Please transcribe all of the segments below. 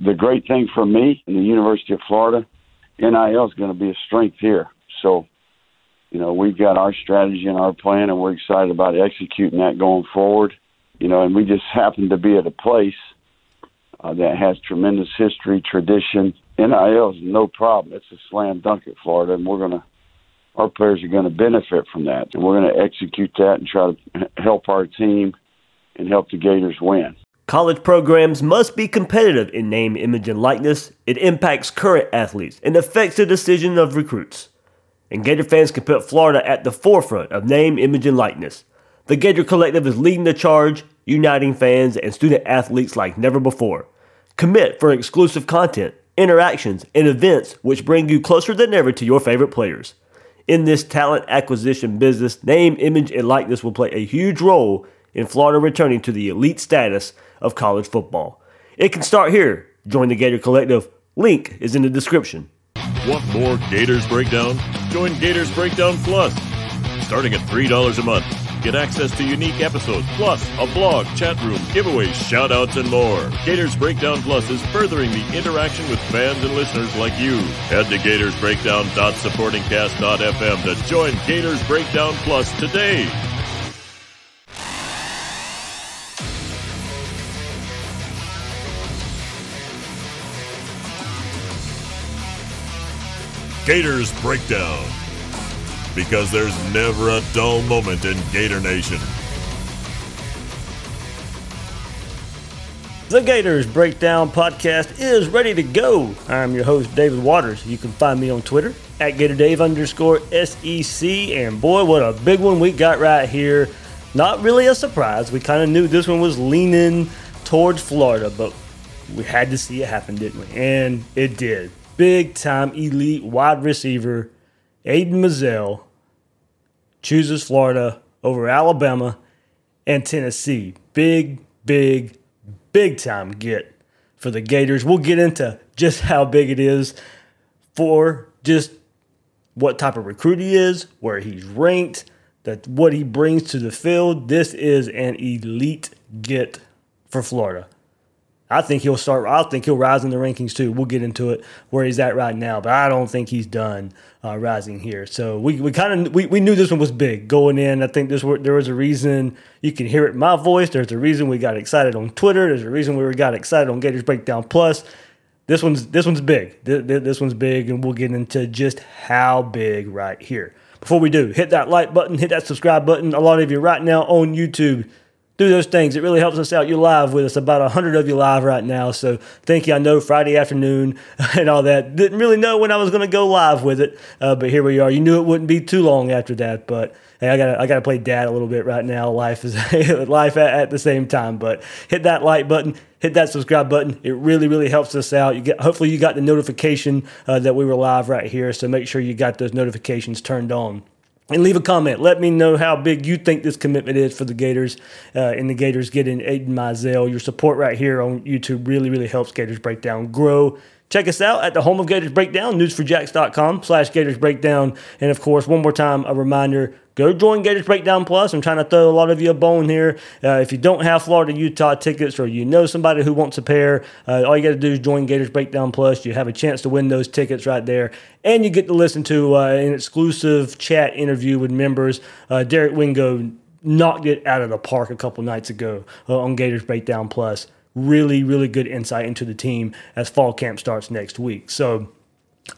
the great thing for me in the University of Florida, NIL is going to be a strength here. So, you know, we've got our strategy and our plan, and we're excited about executing that going forward. You know, and we just happen to be at a place uh, that has tremendous history, tradition. NIL is no problem. It's a slam dunk at Florida, and we're going to, our players are going to benefit from that. And we're going to execute that and try to help our team and help the Gators win. College programs must be competitive in name, image, and likeness. It impacts current athletes and affects the decision of recruits. And Gator fans can put Florida at the forefront of name, image, and likeness. The Gator Collective is leading the charge, uniting fans and student athletes like never before. Commit for exclusive content, interactions, and events which bring you closer than ever to your favorite players. In this talent acquisition business, name, image, and likeness will play a huge role in Florida returning to the elite status of college football. It can start here. Join the Gator Collective. Link is in the description. Want more Gators Breakdown? Join Gators Breakdown Plus. Starting at $3 a month, get access to unique episodes, plus a blog, chat room, giveaways, shoutouts, and more. Gators Breakdown Plus is furthering the interaction with fans and listeners like you. Head to GatorsBreakdown.supportingcast.fm to join Gators Breakdown Plus today. Gators Breakdown. Because there's never a dull moment in Gator Nation. The Gators Breakdown podcast is ready to go. I'm your host, David Waters. You can find me on Twitter at GatorDave underscore SEC. And boy, what a big one we got right here. Not really a surprise. We kind of knew this one was leaning towards Florida, but we had to see it happen, didn't we? And it did big time elite wide receiver Aidan Mizell chooses Florida over Alabama and Tennessee. Big, big, big time get for the Gators. We'll get into just how big it is for just what type of recruit he is, where he's ranked, that what he brings to the field. This is an elite get for Florida. I think he'll start. I think he'll rise in the rankings too. We'll get into it where he's at right now, but I don't think he's done uh, rising here. So we, we kind of we, we knew this one was big going in. I think this there was a reason you can hear it in my voice. There's a reason we got excited on Twitter. There's a reason we got excited on Gators Breakdown Plus. This one's this one's big. This, this one's big, and we'll get into just how big right here. Before we do, hit that like button, hit that subscribe button. A lot of you right now on YouTube do those things. It really helps us out. You're live with us, about 100 of you live right now. So thank you. I know Friday afternoon and all that. Didn't really know when I was going to go live with it, uh, but here we are. You knew it wouldn't be too long after that, but hey, I gotta, I got to play dad a little bit right now. Life is life at, at, the same time. But hit that like button, hit that subscribe button. It really really helps us out. You get hopefully you got the notification uh, that we were live right here. So make sure you got those notifications turned on and leave a comment. Let me know how big you think this commitment is for the Gators uh, and the Gators getting Aidan Mizell. Your support right here on YouTube really, really helps Gators Breakdown grow. Check us out at the home of Gators Breakdown, newsforjacks.com slash Gators Breakdown. And of course, one more time, a reminder go join Gators Breakdown Plus. I'm trying to throw a lot of you a bone here. Uh, if you don't have Florida Utah tickets or you know somebody who wants a pair, uh, all you got to do is join Gators Breakdown Plus. You have a chance to win those tickets right there. And you get to listen to uh, an exclusive chat interview with members. Uh, Derek Wingo knocked it out of the park a couple nights ago uh, on Gators Breakdown Plus. Really, really good insight into the team as fall camp starts next week. So,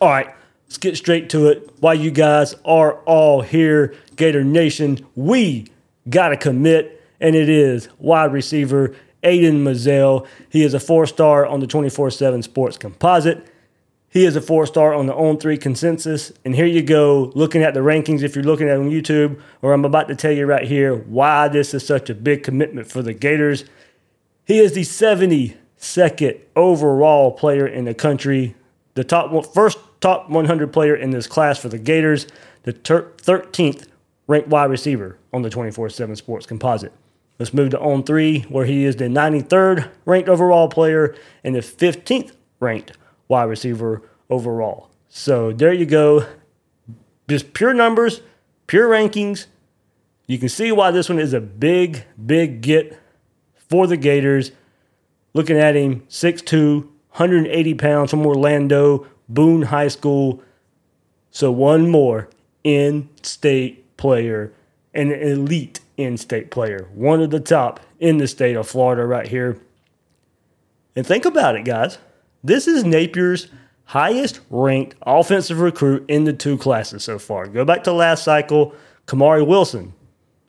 all right, let's get straight to it. Why you guys are all here, Gator Nation, we got to commit, and it is wide receiver Aidan Mizell. He is a four star on the 24 7 Sports Composite. He is a four star on the On 3 consensus. And here you go, looking at the rankings if you're looking at on YouTube, or I'm about to tell you right here why this is such a big commitment for the Gators. He is the 72nd overall player in the country, the top one, first top 100 player in this class for the Gators, the ter- 13th ranked wide receiver on the 24 7 Sports Composite. Let's move to On 3, where he is the 93rd ranked overall player and the 15th ranked wide receiver overall. So there you go. Just pure numbers, pure rankings. You can see why this one is a big, big get for the Gators. Looking at him, 6'2, 180 pounds from Orlando, Boone High School. So one more in state player, an elite in state player, one of the top in the state of Florida right here. And think about it, guys. This is Napier's highest ranked offensive recruit in the two classes so far. Go back to last cycle, Kamari Wilson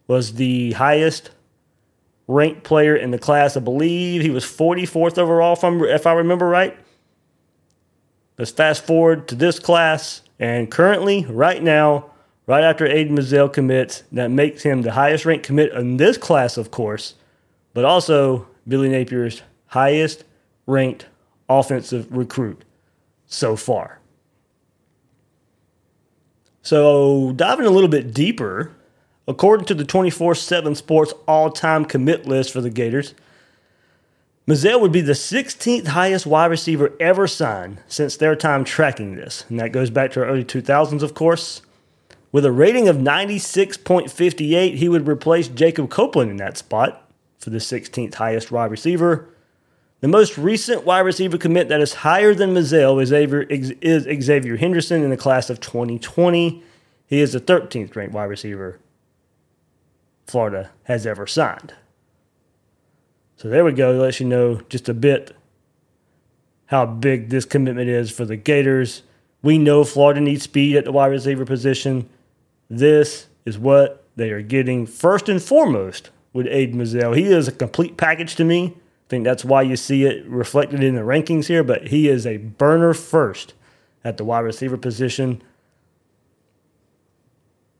was the highest ranked player in the class. I believe he was 44th overall, from if I remember right. Let's fast forward to this class, and currently, right now, right after Aidan Mizell commits, that makes him the highest ranked commit in this class, of course, but also Billy Napier's highest ranked offensive recruit so far. So, diving a little bit deeper, according to the 24 7 Sports all time commit list for the Gators, Mizell would be the 16th highest wide receiver ever signed since their time tracking this. And that goes back to early 2000s, of course. With a rating of 96.58, he would replace Jacob Copeland in that spot for the 16th highest wide receiver. The most recent wide receiver commit that is higher than Mizell is Xavier, is Xavier Henderson in the class of 2020. He is the 13th ranked wide receiver Florida has ever signed. So there we go. It lets you know just a bit how big this commitment is for the Gators. We know Florida needs speed at the wide receiver position. This is what they are getting first and foremost with Aidan Mizell. He is a complete package to me. I think that's why you see it reflected in the rankings here, but he is a burner first at the wide receiver position.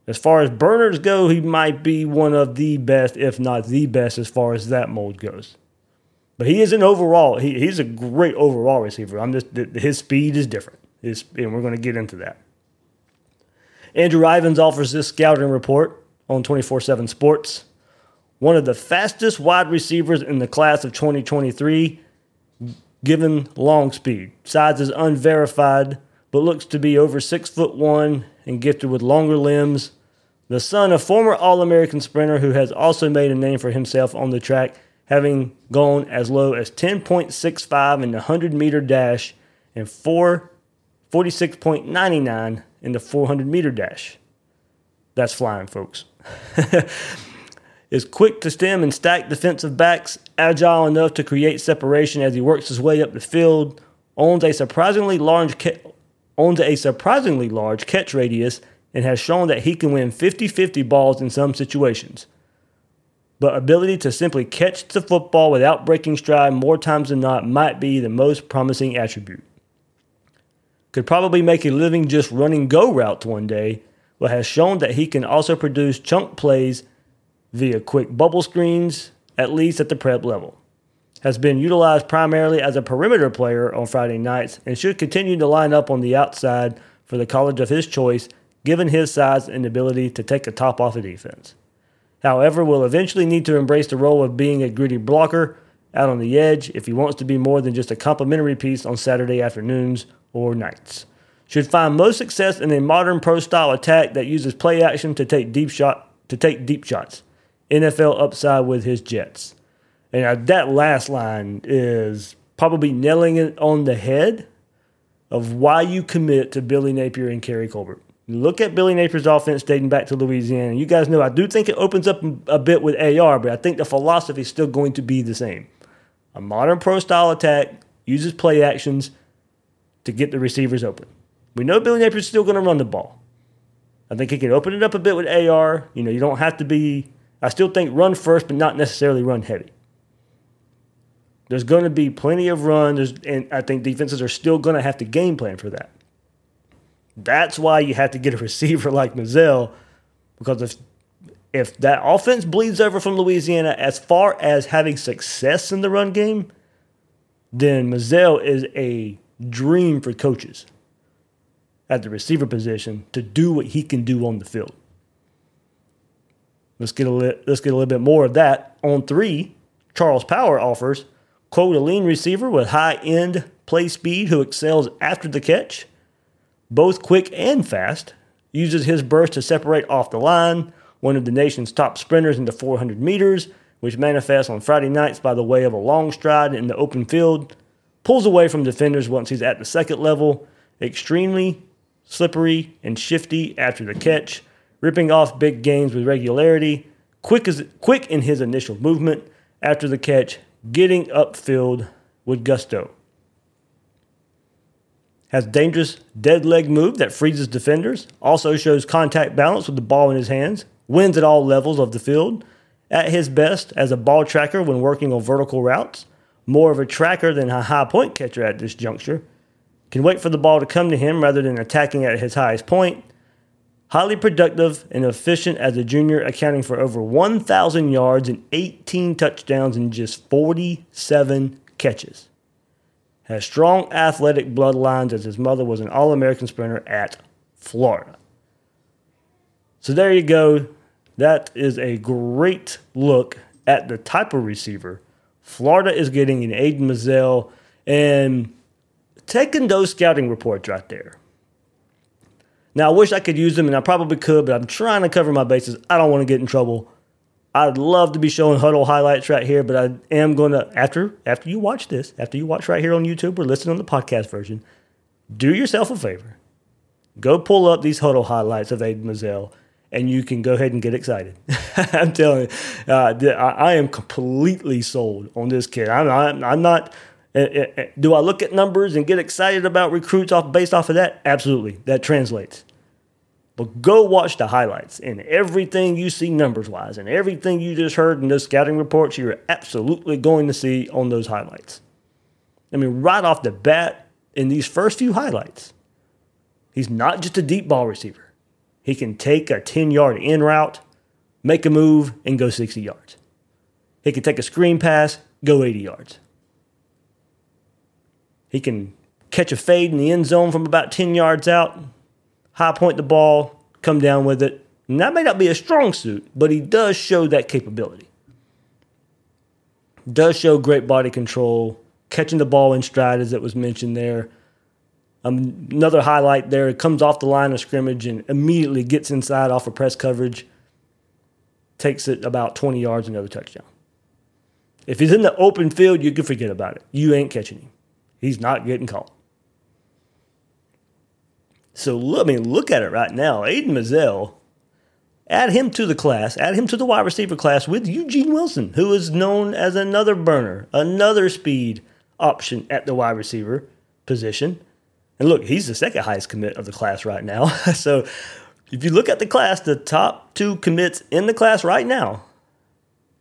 As far as burners go, he might be one of the best, if not the best, as far as that mold goes. But he is an overall, he, he's a great overall receiver. I'm just, his speed is different. His, and we're going to get into that. Andrew Ivins offers this scouting report on 24 7 Sports one of the fastest wide receivers in the class of 2023, given long speed. Size is unverified, but looks to be over six foot one and gifted with longer limbs. The son of former All American sprinter who has also made a name for himself on the track, having gone as low as 10.65 in the 100 meter dash and 4, 46.99 in the 400 meter dash. That's flying, folks. is quick to stem and stack defensive backs, agile enough to create separation as he works his way up the field, owns a surprisingly large ca- owns a surprisingly large catch radius and has shown that he can win 50-50 balls in some situations. But ability to simply catch the football without breaking stride more times than not might be the most promising attribute. Could probably make a living just running go routes one day, but has shown that he can also produce chunk plays via quick bubble screens, at least at the prep level. Has been utilized primarily as a perimeter player on Friday nights and should continue to line up on the outside for the college of his choice, given his size and ability to take the top off the defense. However, will eventually need to embrace the role of being a gritty blocker out on the edge if he wants to be more than just a complimentary piece on Saturday afternoons or nights. Should find most success in a modern pro style attack that uses play action to take deep shot to take deep shots. NFL upside with his Jets. And that last line is probably nailing it on the head of why you commit to Billy Napier and Keary Colbert. Look at Billy Napier's offense dating back to Louisiana. You guys know I do think it opens up a bit with AR, but I think the philosophy is still going to be the same. A modern pro style attack uses play actions to get the receivers open. We know Billy Napier's still going to run the ball. I think he can open it up a bit with AR. You know, you don't have to be, I still think run first, but not necessarily run heavy. There's going to be plenty of runs, and I think defenses are still going to have to game plan for that. That's why you have to get a receiver like Mizell, because if if that offense bleeds over from Louisiana as far as having success in the run game, then Mizell is a dream for coaches at the receiver position to do what he can do on the field. Let's get a li- let's get a little bit more of that on three. Charles Power offers quote a lean receiver with high end play speed who excels after the catch, both quick and fast. Uses his burst to separate off the line. One of the nation's top sprinters in the 400 meters, which manifests on Friday nights by the way of a long stride in the open field. Pulls away from defenders once he's at the second level. Extremely slippery and shifty after the catch, ripping off big gains with regularity, quick, as, quick in his initial movement after the catch, getting upfield with gusto. Has dangerous dead leg move that freezes defenders, also shows contact balance with the ball in his hands, wins at all levels of the field, at his best as a ball tracker when working on vertical routes, more of a tracker than a high point catcher at this juncture. Can wait for the ball to come to him rather than attacking at his highest point. Highly productive and efficient as a junior, accounting for over 1,000 yards and 18 touchdowns in just 47 catches. Has strong athletic bloodlines as his mother was an All American sprinter at Florida. So there you go. That is a great look at the type of receiver Florida is getting in Aidan Mizell. And taking those scouting reports right there. Now, I wish I could use them, and I probably could, but I'm trying to cover my bases. I don't want to get in trouble. I'd love to be showing Hudl highlights right here, but I am going to after after you watch this, after you watch right here on YouTube or listen on the podcast version, do yourself a favor. Go pull up these Hudl highlights of Aidan Mizell, and you can go ahead and get excited. I'm telling you, uh, I, am completely sold on this kid. I'm, I'm, I'm not do I look at numbers and get excited about recruits off based off of that? Absolutely, that translates. But go watch the highlights and everything you see numbers wise and everything you just heard in those scouting reports, you're absolutely going to see on those highlights. I mean, right off the bat, in these first few highlights, he's not just a deep ball receiver. He can take a 10 yard in route, make a move, and go 60 yards. He can take a screen pass, go 80 yards. He can catch a fade in the end zone from about 10 yards out, high point the ball, come down with it. And that may not be a strong suit, but he does show that capability. Does show great body control, catching the ball in stride, as it was mentioned there. Um, another highlight there, it comes off the line of scrimmage and immediately gets inside off of press coverage, takes it about 20 yards, another touchdown. If he's in the open field, you can forget about it. You ain't catching him. He's not getting caught. So, I mean, look at it right now. Aidan Mizell, add him to the class, add him to the wide receiver class with Eugene Wilson, who is known as another burner, another speed option at the wide receiver position. And look, he's the second highest commit of the class right now. so, if you look at the class, the top two commits in the class right now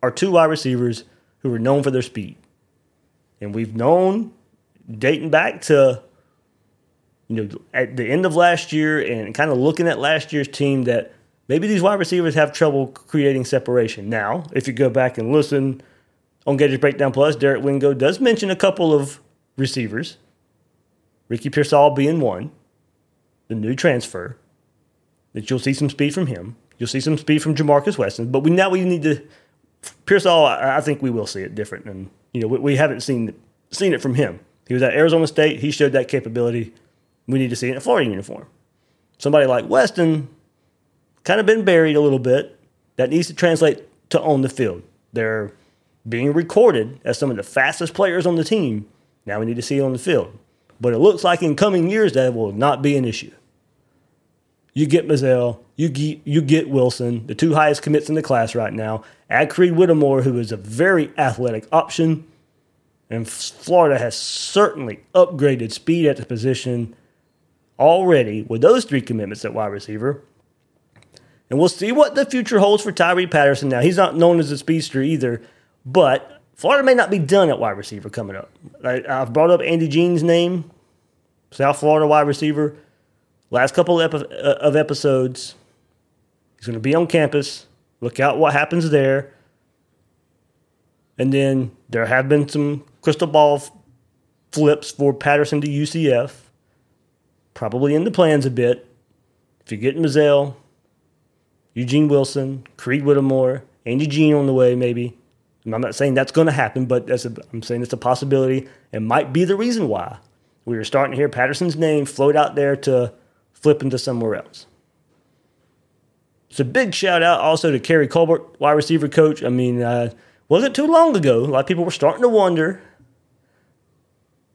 are two wide receivers who are known for their speed. And we've known dating back to you know at the end of last year and kind of looking at last year's team that maybe these wide receivers have trouble creating separation. Now, if you go back and listen on Gators Breakdown Plus, Derek Wingo does mention a couple of receivers, Ricky Pearsall being one, the new transfer, that you'll see some speed from him. You'll see some speed from Ja'Markis Weston, but we now we need to Pearsall. I, I think we will see it different, and you know we, we haven't seen seen it from him. He was at Arizona State. He showed that capability. We need to see it in a Florida uniform. Somebody like Weston, kind of been buried a little bit. That needs to translate to on the field. They're being recorded as some of the fastest players on the team. Now we need to see it on the field. But it looks like in coming years that will not be an issue. You get Mizell, you get, you get Wilson, the two highest commits in the class right now. Add Creed Whittemore, who is a very athletic option And Florida has certainly upgraded speed at the position already with those three commitments at wide receiver. And we'll see what the future holds for Tyree Patterson. Now, he's not known as a speedster either, but Florida may not be done at wide receiver coming up. I, have brought up Andy Jean's name, South Florida wide receiver. Last couple of uh, episodes, he's going to be on campus. Look out what happens there. And then there have been some crystal ball flips for Patterson to UCF. Probably in the plans a bit. If you get Mizell, Eugene Wilson, Creed Whittemore, Andy Jean on the way, maybe. I'm not saying that's going to happen, but a, I'm saying it's a possibility. and might be the reason why we were starting to hear Patterson's name float out there to flip into somewhere else. It's a big shout out also to Keary Colbert, wide receiver coach. I mean, uh, wasn't too long ago. A lot of people were starting to wonder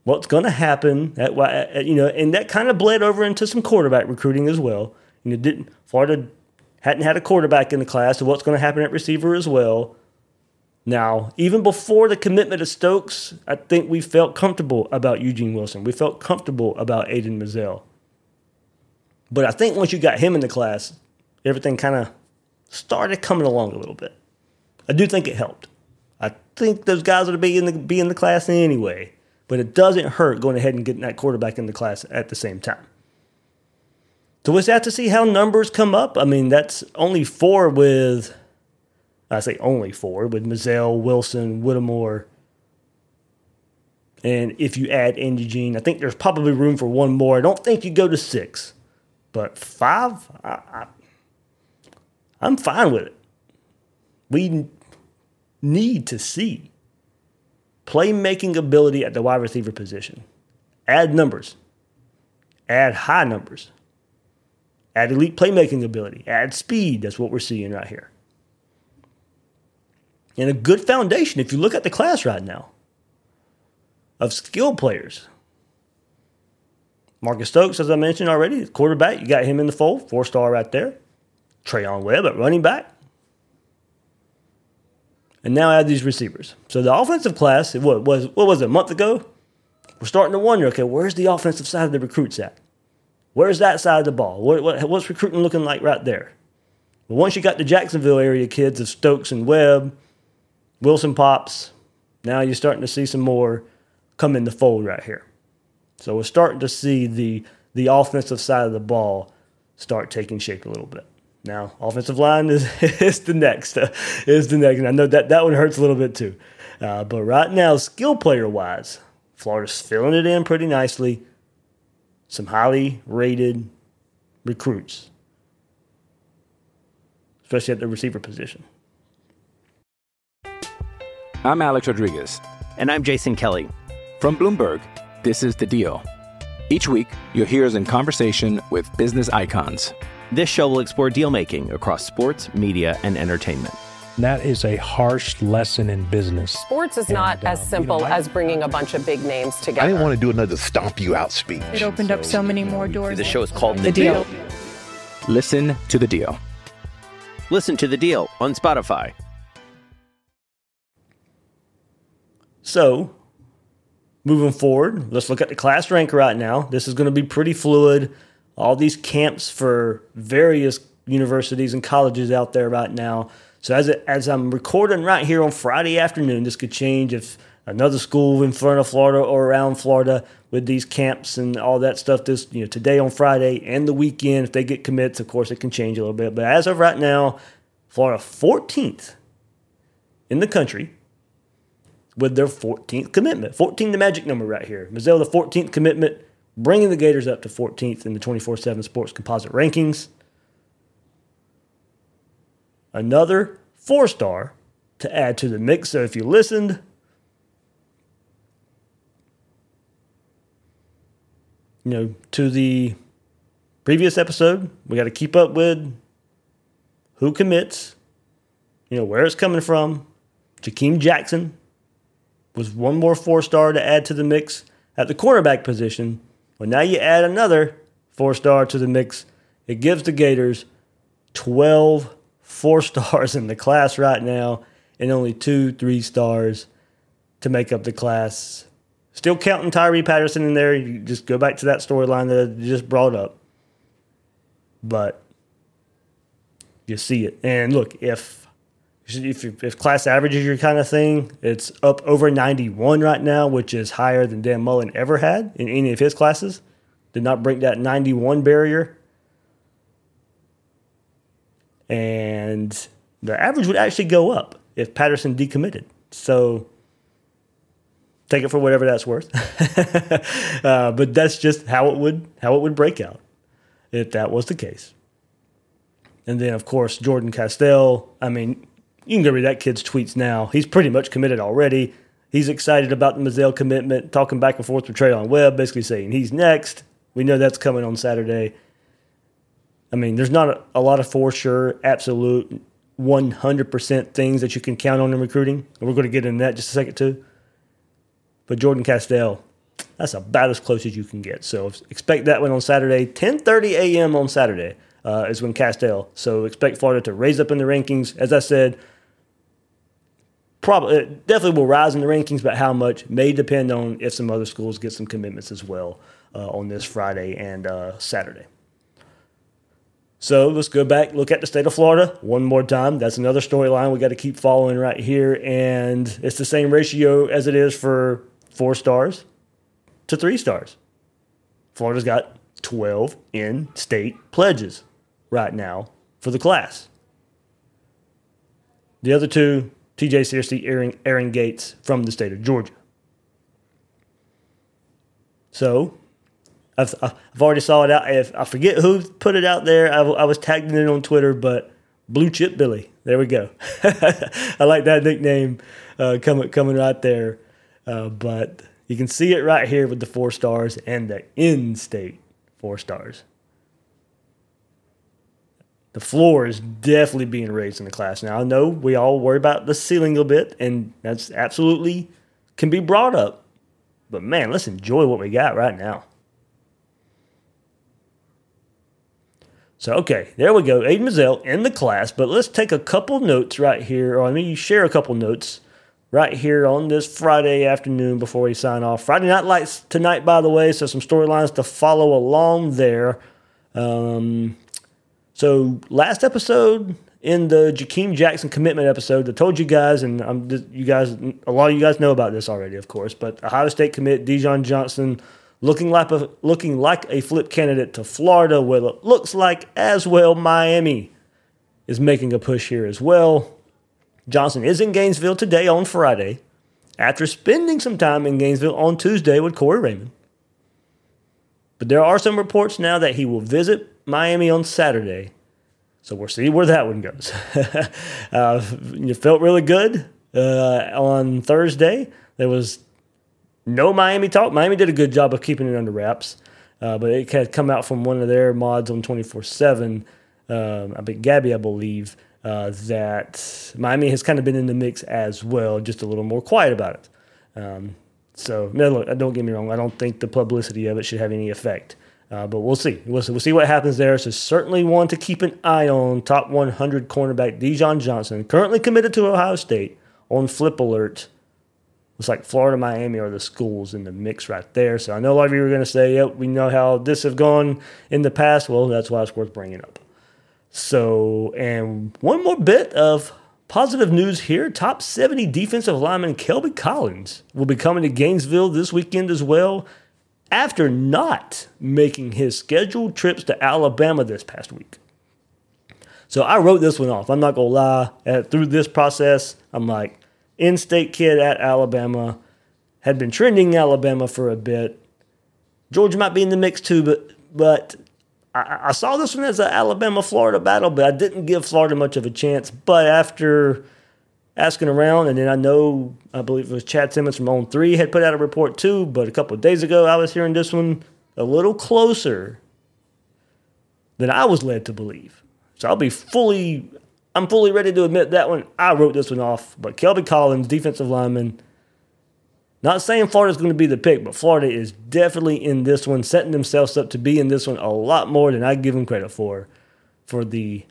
what's going to happen. At, at, uh, uh, you know, and that kind of bled over into some quarterback recruiting as well. You know, didn't Florida hadn't had a quarterback in the class, so what's going to happen at receiver as well. Now, even before the commitment of Stokes, I think we felt comfortable about Eugene Wilson. We felt comfortable about Aidan Mizell. But I think once you got him in the class, everything kind of started coming along a little bit. I do think it helped. I think those guys would be in the be in the class anyway, but it doesn't hurt going ahead and getting that quarterback in the class at the same time. So we'll have to see how numbers come up. I mean, that's only four with I say only four with Mizell, Wilson, Whittemore. And if you add Andy Jean, I think there's probably room for one more. I don't think you go to six, but five, I, I, I'm fine with it. We need to see playmaking ability at the wide receiver position. Add numbers, add high numbers, add elite playmaking ability, add speed. That's what we're seeing right here and a good foundation if you look at the class right now of skilled players. Marcus Stokes, as I mentioned already, quarterback, you got him in the fold, four star right there. Treyaun Webb at running back. And now add these receivers. So the offensive class, what was what was it, a month ago? We're starting to wonder, okay, where's the offensive side of the recruits at? Where's that side of the ball? What, what, what's recruiting looking like right there? Well, once you got the Jacksonville area kids of Stokes and Webb, Wilson pops. Now you're starting to see some more come in the fold right here. So we're starting to see the the offensive side of the ball start taking shape a little bit. Now, offensive line is, is the next. Uh, is the next. And I know that that one hurts a little bit too. Uh, but right now, skill player wise, Florida's filling it in pretty nicely. Some highly rated recruits, especially at the receiver position. I'm Alex Rodriguez. And I'm Jason Kelly. From Bloomberg, this is The Deal. Each week, you'll hear us in conversation with business icons. This show will explore deal making across sports, media, and entertainment. That is a harsh lesson in business. Sports is and, not uh, as simple you know, as bringing a bunch of big names together. I didn't want to do another stomp you out speech. It opened so, up so many more doors. The show is called The, the deal. deal. Listen to the deal. Listen to the deal on Spotify. So, moving forward, let's look at the class rank right now. This is going to be pretty fluid. All these camps for various universities and colleges out there right now. So as as I'm recording right here on Friday afternoon, this could change if another school in of Florida or around Florida with these camps and all that stuff. This you know today on Friday and the weekend, if they get commits, of course it can change a little bit. But as of right now, Florida 14th in the country with their 14th commitment. 14, the magic number right here. Mizell, the 14th commitment, bringing the Gators up to 14th in the 24 7 sports composite rankings. Another four star to add to the mix. So if you listened, you know, to the previous episode, we got to keep up with who commits, you know, where it's coming from. Jakeem Jackson, was one more four star to add to the mix at the cornerback position. Well, now you add another four star to the mix. It gives the Gators 12 four stars in the class right now and only two three stars to make up the class. Still counting Tyree Patterson in there. You just go back to that storyline that I just brought up. But you see it. And look, if if, if class average is your kind of thing, it's up over 91 right now, which is higher than Dan Mullen ever had in any of his classes. Did not break that 91 barrier. And the average would actually go up if Patterson decommitted. So take it for whatever that's worth. uh, but that's just how it would how it would break out if that was the case. And then of course Jordan Castell. I mean, you can go read that kid's tweets now. He's pretty much committed already. He's excited about the Mizell commitment, talking back and forth with Treyaun Webb, basically saying he's next. We know that's coming on Saturday. I mean, there's not a, a lot of for sure, absolute, 100% things that you can count on in recruiting. And we're going to get into that just a second, too. But Jordan Castell, that's about as close as you can get. So expect that one on Saturday, 10:30 a.m. on Saturday uh, is when Castell. So expect Florida to raise up in the rankings. As I said, probably definitely will rise in the rankings, but how much may depend on if some other schools get some commitments as well uh, on this Friday and uh, Saturday. So let's go back, look at the state of Florida one more time. That's another storyline we got to keep following right here. And it's the same ratio as it is for four stars to three stars. Florida's got 12 in state pledges right now for the class. The other two, TJ Searcy, Aaron, Aaron Gates from the state of Georgia. So I've, I've already saw it out. If I forget who put it out there, I, I was tagging it on Twitter, but Blue Chip Billy. There we go. I like that nickname uh, coming coming right there. Uh, but you can see it right here with the four stars and the in-state four stars. The floor is definitely being raised in the class. Now I know we all worry about the ceiling a bit, and that's absolutely can be brought up. But man, let's enjoy what we got right now. So, okay, there we go. Aidan Mizell in the class, but let's take a couple notes right here, or let me share a couple notes right here on this Friday afternoon before we sign off. Friday Night Lights tonight, by the way, so some storylines to follow along there. Um, so, last episode in the Jakeem Jackson commitment episode, I told you guys, and I'm just, you guys, a lot of you guys know about this already, of course, but Ohio State commit Dijon Johnson looking like a, looking like a flip candidate to Florida. Well, it looks like as well Miami is making a push here as well. Johnson is in Gainesville today on Friday after spending some time in Gainesville on Tuesday with Corey Raymond. But there are some reports now that he will visit Miami on Saturday. So we'll see where that one goes. uh, it felt really good uh, on Thursday. There was no Miami talk. Miami did a good job of keeping it under wraps, uh, but it had come out from one of their mods on 24 7. Um, I bet Gabby, I believe, uh, that Miami has kind of been in the mix as well, just a little more quiet about it. Um, so, no, look, don't get me wrong. I don't think the publicity of it should have any effect. Uh, but we'll see. We'll see. We'll see what happens there. So certainly one to keep an eye on. Top 100 cornerback Dijon Johnson, currently committed to Ohio State on Flip Alert it's like Florida, Miami are the schools in the mix right there. So I know a lot of you are going to say, yep, we know how this have gone in the past. Well, that's why it's worth bringing up. So, and one more bit of positive news here. Top 70 defensive lineman Kelby Collins will be coming to Gainesville this weekend as well after not making his scheduled trips to Alabama this past week. So I wrote this one off. I'm not going to lie. through this process, I'm like, in state kid at Alabama, had been trending Alabama for a bit. Georgia might be in the mix too, but but I, I saw this one as an Alabama Florida battle, but I didn't give Florida much of a chance. But after asking around, and then I know I believe it was Chad Simmons from On Three had put out a report too. But a couple of days ago, I was hearing this one a little closer than I was led to believe. So I'll be fully I'm fully ready to admit that one. I wrote this one off. But Kelby Collins, defensive lineman, not saying Florida's going to be the pick, but Florida is definitely in this one, setting themselves up to be in this one a lot more than I give them credit for, for the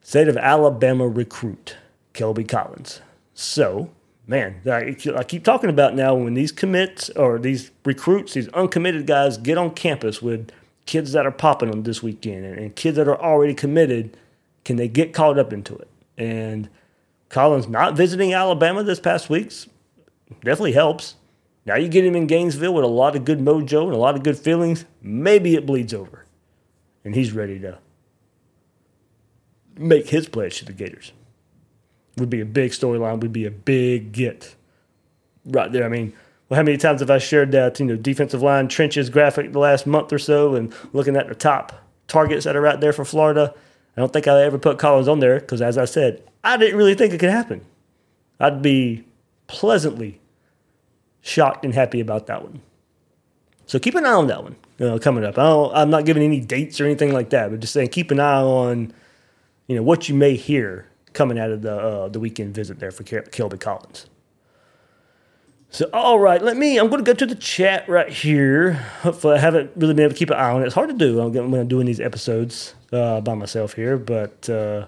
state of Alabama recruit, Kelby Collins. So, man, I, I keep talking about now when these commits or these recruits, these uncommitted guys get on campus with kids that are popping them this weekend and, and kids that are already committed, can they get caught up into it? And Collins not visiting Alabama this past week's definitely helps. Now you get him in Gainesville with a lot of good mojo and a lot of good feelings. Maybe it bleeds over, and he's ready to make his pledge to the Gators. Would be a big storyline. Would be a big get right there. I mean, well, how many times have I shared that you know defensive line trenches graphic the last month or so, and looking at the top targets that are out there for Florida? I don't think I ever put Collins on there because, as I said, I didn't really think it could happen. I'd be pleasantly shocked and happy about that one. So keep an eye on that one you know, coming up. I am not giving any dates or anything like that, but just saying keep an eye on you know what you may hear coming out of the uh, the weekend visit there for Kelby Collins. So, all right, let me. I'm going to go to the chat right here. Hopefully, I haven't really been able to keep an eye on it. It's hard to do when I'm doing these episodes uh, by myself here, but uh,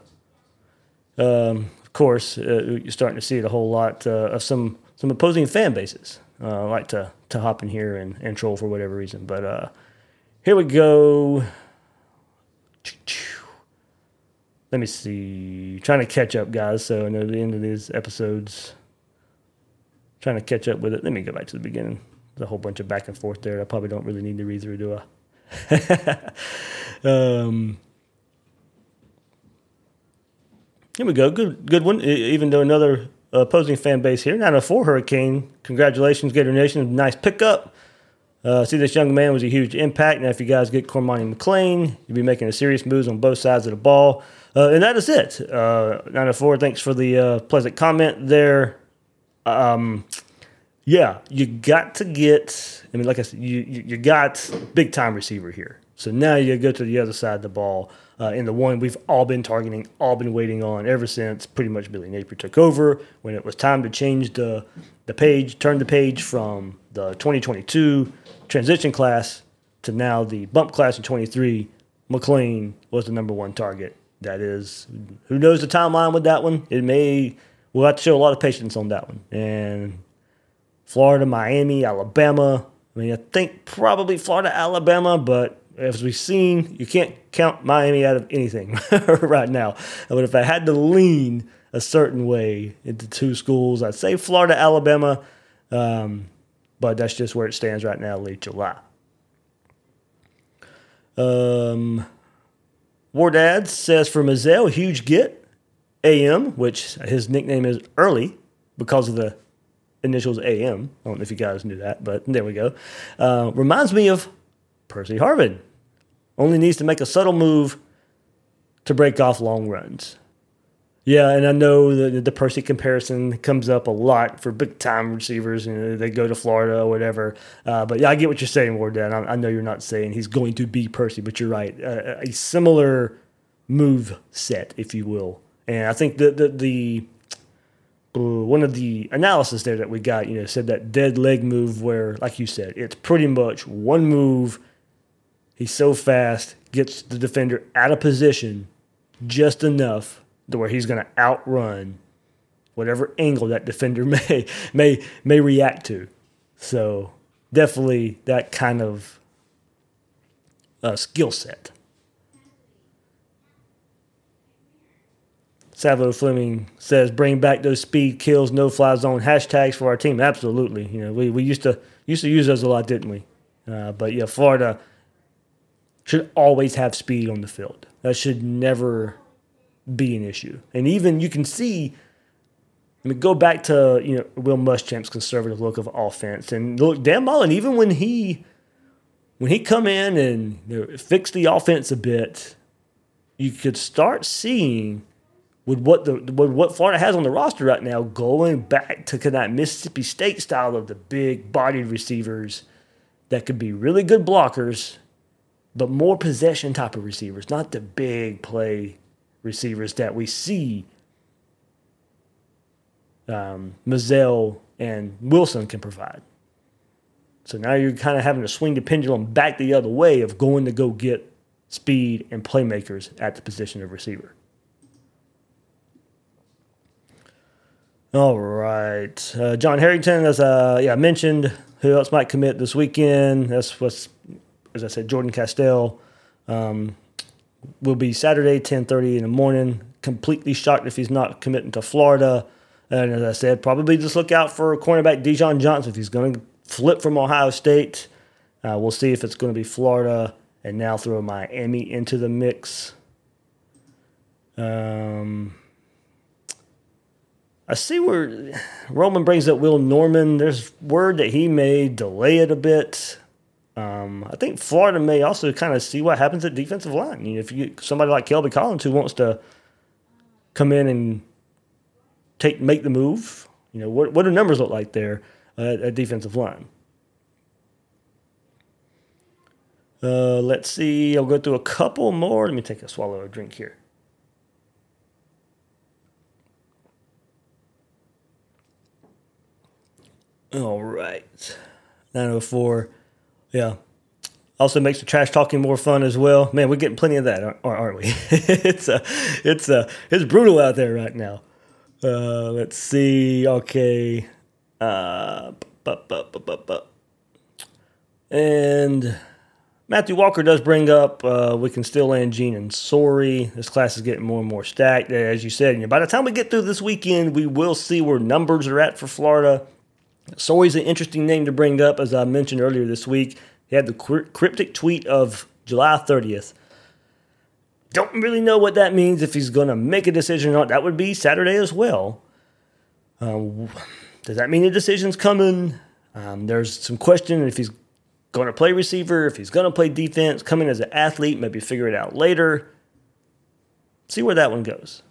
um, of course, uh, you're starting to see it a whole lot uh, of some some opposing fan bases uh, like to to hop in here and, and troll for whatever reason. But here we go. Let me see. Trying to catch up, guys. So I know the end of these episodes. Trying to catch up with it. Let me go back to the beginning. There's a whole bunch of back and forth there. I probably don't really need to read through, do I? um, here we go. Good, good one. Even though another opposing fan base here. 904 Hurricane. Congratulations, Gator Nation. Nice pickup. Uh, see, this young man was a huge impact. Now, if you guys get Cormani McClain, you'll be making a serious moves on both sides of the ball. Uh, and that is it. Uh, 904, thanks for the uh, pleasant comment there. Um, yeah, you got to get, I mean, like I said, you, you, you got big time receiver here. So now you go to the other side of the ball uh, in the one we've all been targeting, all been waiting on ever since pretty much Billy Napier took over. When it was time to change the the page, turn the page from the 2022 transition class to now the bump class of 23, McClain was the number one target. That is, who knows the timeline with that one? It may we'll have to show a lot of patience on that one. And Florida, Miami, Alabama. I mean, I think probably Florida, Alabama, but as we've seen, you can't count Miami out of anything right now. But if I had to lean a certain way into two schools, I'd say Florida, Alabama. Um, but that's just where it stands right now, late July. Um, Wardad says for Mizell, huge get. AM, which his nickname is Early because of the initials AM. I don't know if you guys knew that, but there we go. Uh, reminds me of Percy Harvin only needs to make a subtle move to break off long runs. Yeah, and I know the, the Percy comparison comes up a lot for big time receivers. You know, they go to Florida or whatever. Uh, but yeah, I get what you're saying, Warden. I, I know you're not saying he's going to be Percy, but you're right. Uh, a similar move set, if you will. And I think the the, the uh, one of the analysis there that we got, you know, said that dead leg move where, like you said, it's pretty much one move – He's so fast, gets the defender out of position just enough to where he's going to outrun whatever angle that defender may may may react to. So definitely that kind of uh, skill set. Savo Fleming says, "Bring back those speed kills, no fly zone hashtags for our team." Absolutely, you know we, we used to used to use those a lot, didn't we? Uh, but yeah, Florida should always have speed on the field. That should never be an issue. And even you can see, I mean, go back to you know Will Muschamp's conservative look of offense, and look, Dan Mullen, even when he when he come in and you know, fix the offense a bit, you could start seeing with what the with what Florida has on the roster right now, going back to that Mississippi State style of the big bodied receivers that could be really good blockers but more possession type of receivers, not the big play receivers that we see um, Mizell and Wilson can provide. So now you're kind of having to swing the pendulum back the other way of going to go get speed and playmakers at the position of receiver. All right. Uh, John Harrington, as uh, yeah, I mentioned, who else might commit this weekend? That's what's, as I said, Jordan Castell. Um, will be Saturday, 10.30 in the morning. Completely shocked if he's not committing to Florida. And as I said, probably just look out for cornerback Dijon Johnson if he's going to flip from Ohio State. Uh, we'll see if it's going to be Florida and now throw Miami into the mix. Um, I see where Roman brings up Will Norman. There's word that he may delay it a bit. Um, I think Florida may also kind of see what happens at defensive line. You know, if you somebody like Kelby Collins who wants to come in and take make the move, you know, what what do numbers look like there uh, at defensive line? Uh, let's see. I'll go through a couple more. Let me take a swallow of drink here. All right. 904. Yeah. Also makes the trash talking more fun as well. Man, we're getting plenty of that, aren't we? it's uh, it's uh, it's brutal out there right now. Uh, let's see. Okay. Uh, and Matthew Walker does bring up uh, we can still land Gene and Sorey. This class is getting more and more stacked. As you said, know, by the time we get through this weekend, we will see where numbers are at for Florida. Sorey's an interesting name to bring up, as I mentioned earlier this week. He had the cryptic tweet of July 30th. Don't really know what that means if he's going to make a decision or not. That would be Saturday as well. Um, does that mean a decision's coming? Um, there's some question if he's going to play receiver, if he's going to play defense, come in as an athlete, maybe figure it out later. See where that one goes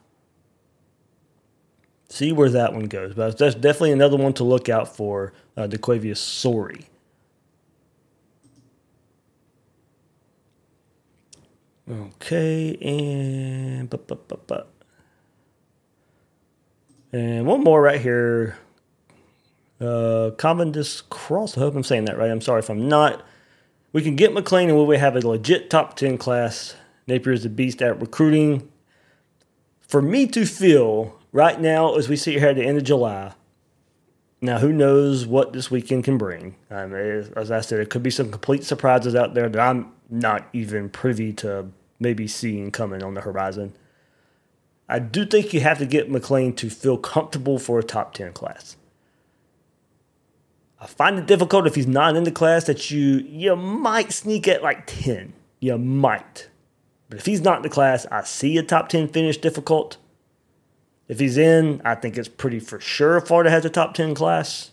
see where that one goes. But that's definitely another one to look out for, uh, DeQuavius Sorey. Okay, and but but but but, and one more right here. Uh, Cavendish Cross. I hope I'm saying that right. I'm sorry if I'm not. We can get McClain, and will we have a legit top ten class? Napier is a beast at recruiting. For me to feel right now, as we sit here at the end of July, now who knows what this weekend can bring? I mean, as I said, it could be some complete surprises out there that I'm not even privy to maybe seeing coming on the horizon. I do think you have to get McClain to feel comfortable for a top 10 class. I find it difficult if he's not in the class that you you might sneak at like 10. You might. But if he's not in the class, I see a top 10 finish difficult. If he's in, I think it's pretty for sure Florida has a top 10 class.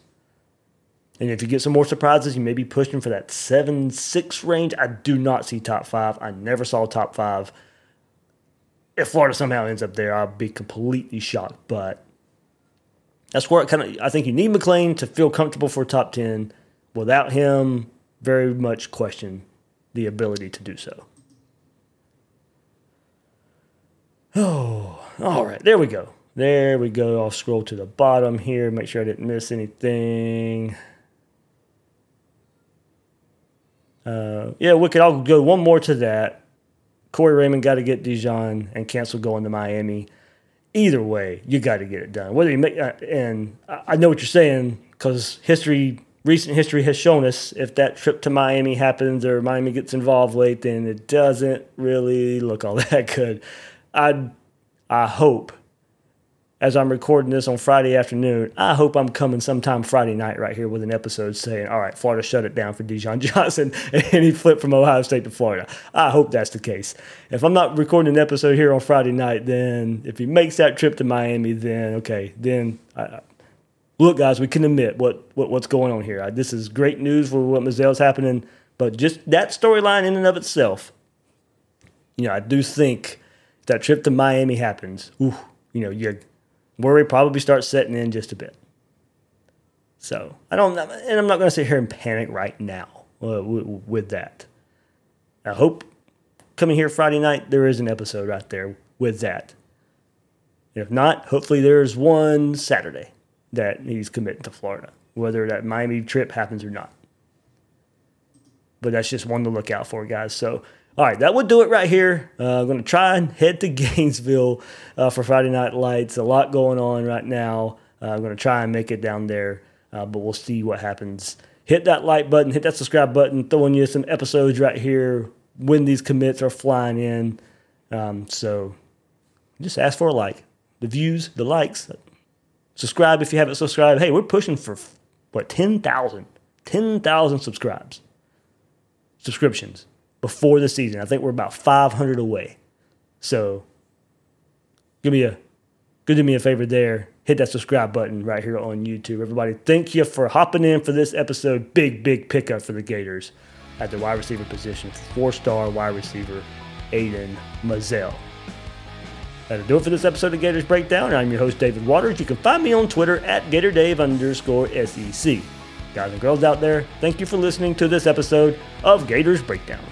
And if you get some more surprises, you may be pushing for that 7 6 range. I do not see top five. I never saw top five. If Florida somehow ends up there, I'll be completely shocked. But that's where kind of I think you need McClain to feel comfortable for top 10. Without him, very much question the ability to do so. Oh, all right, there we go. There we go. I'll scroll to the bottom here, make sure I didn't miss anything. Uh, yeah, Wicked, I'll go one more to that. Corey Raymond got to get Dijon and cancel going to Miami. Either way, you got to get it done. Whether you make, uh, and I know what you're saying because history, recent history has shown us if that trip to Miami happens or Miami gets involved late, then it doesn't really look all that good. I, I hope as I'm recording this on Friday afternoon, I hope I'm coming sometime Friday night right here with an episode saying, all right, Florida shut it down for Dijon Johnson and he flipped from Ohio State to Florida. I hope that's the case. If I'm not recording an episode here on Friday night, then if he makes that trip to Miami, then okay, then I, look, guys, we can admit what, what what's going on here. I, this is great news for what Mizell's happening, but just that storyline in and of itself, you know, I do think that trip to Miami happens. Ooh, you know, you're worry probably starts setting in just a bit. So I don't, and I'm not going to sit here and panic right now uh, with that. I hope coming here Friday night there is an episode right there with that. If not, hopefully there's one Saturday that he's committing to Florida, whether that Miami trip happens or not. But that's just one to look out for, guys. So all right, that would do it right here. Uh, I'm going to try and head to Gainesville uh, for Friday Night Lights. A lot going on right now. Uh, I'm going to try and make it down there, uh, but we'll see what happens. Hit that like button, hit that subscribe button, throwing you some episodes right here when these commits are flying in. Um, so just ask for a like. The views, the likes. Subscribe if you haven't subscribed. Hey, we're pushing for what 10,000 10,000 subscribes subscriptions before the season. I think we're about 500 away. So give me a good do me a favor there. Hit that subscribe button right here on YouTube. Everybody, thank you for hopping in for this episode. Big, big pickup for the Gators at the wide receiver position. Four star wide receiver, Aidan Mizell. That'll do it for this episode of Gators Breakdown. I'm your host, David Waters. You can find me on Twitter at GatorDave underscore SEC. Guys and girls out there, thank you for listening to this episode of Gators Breakdown.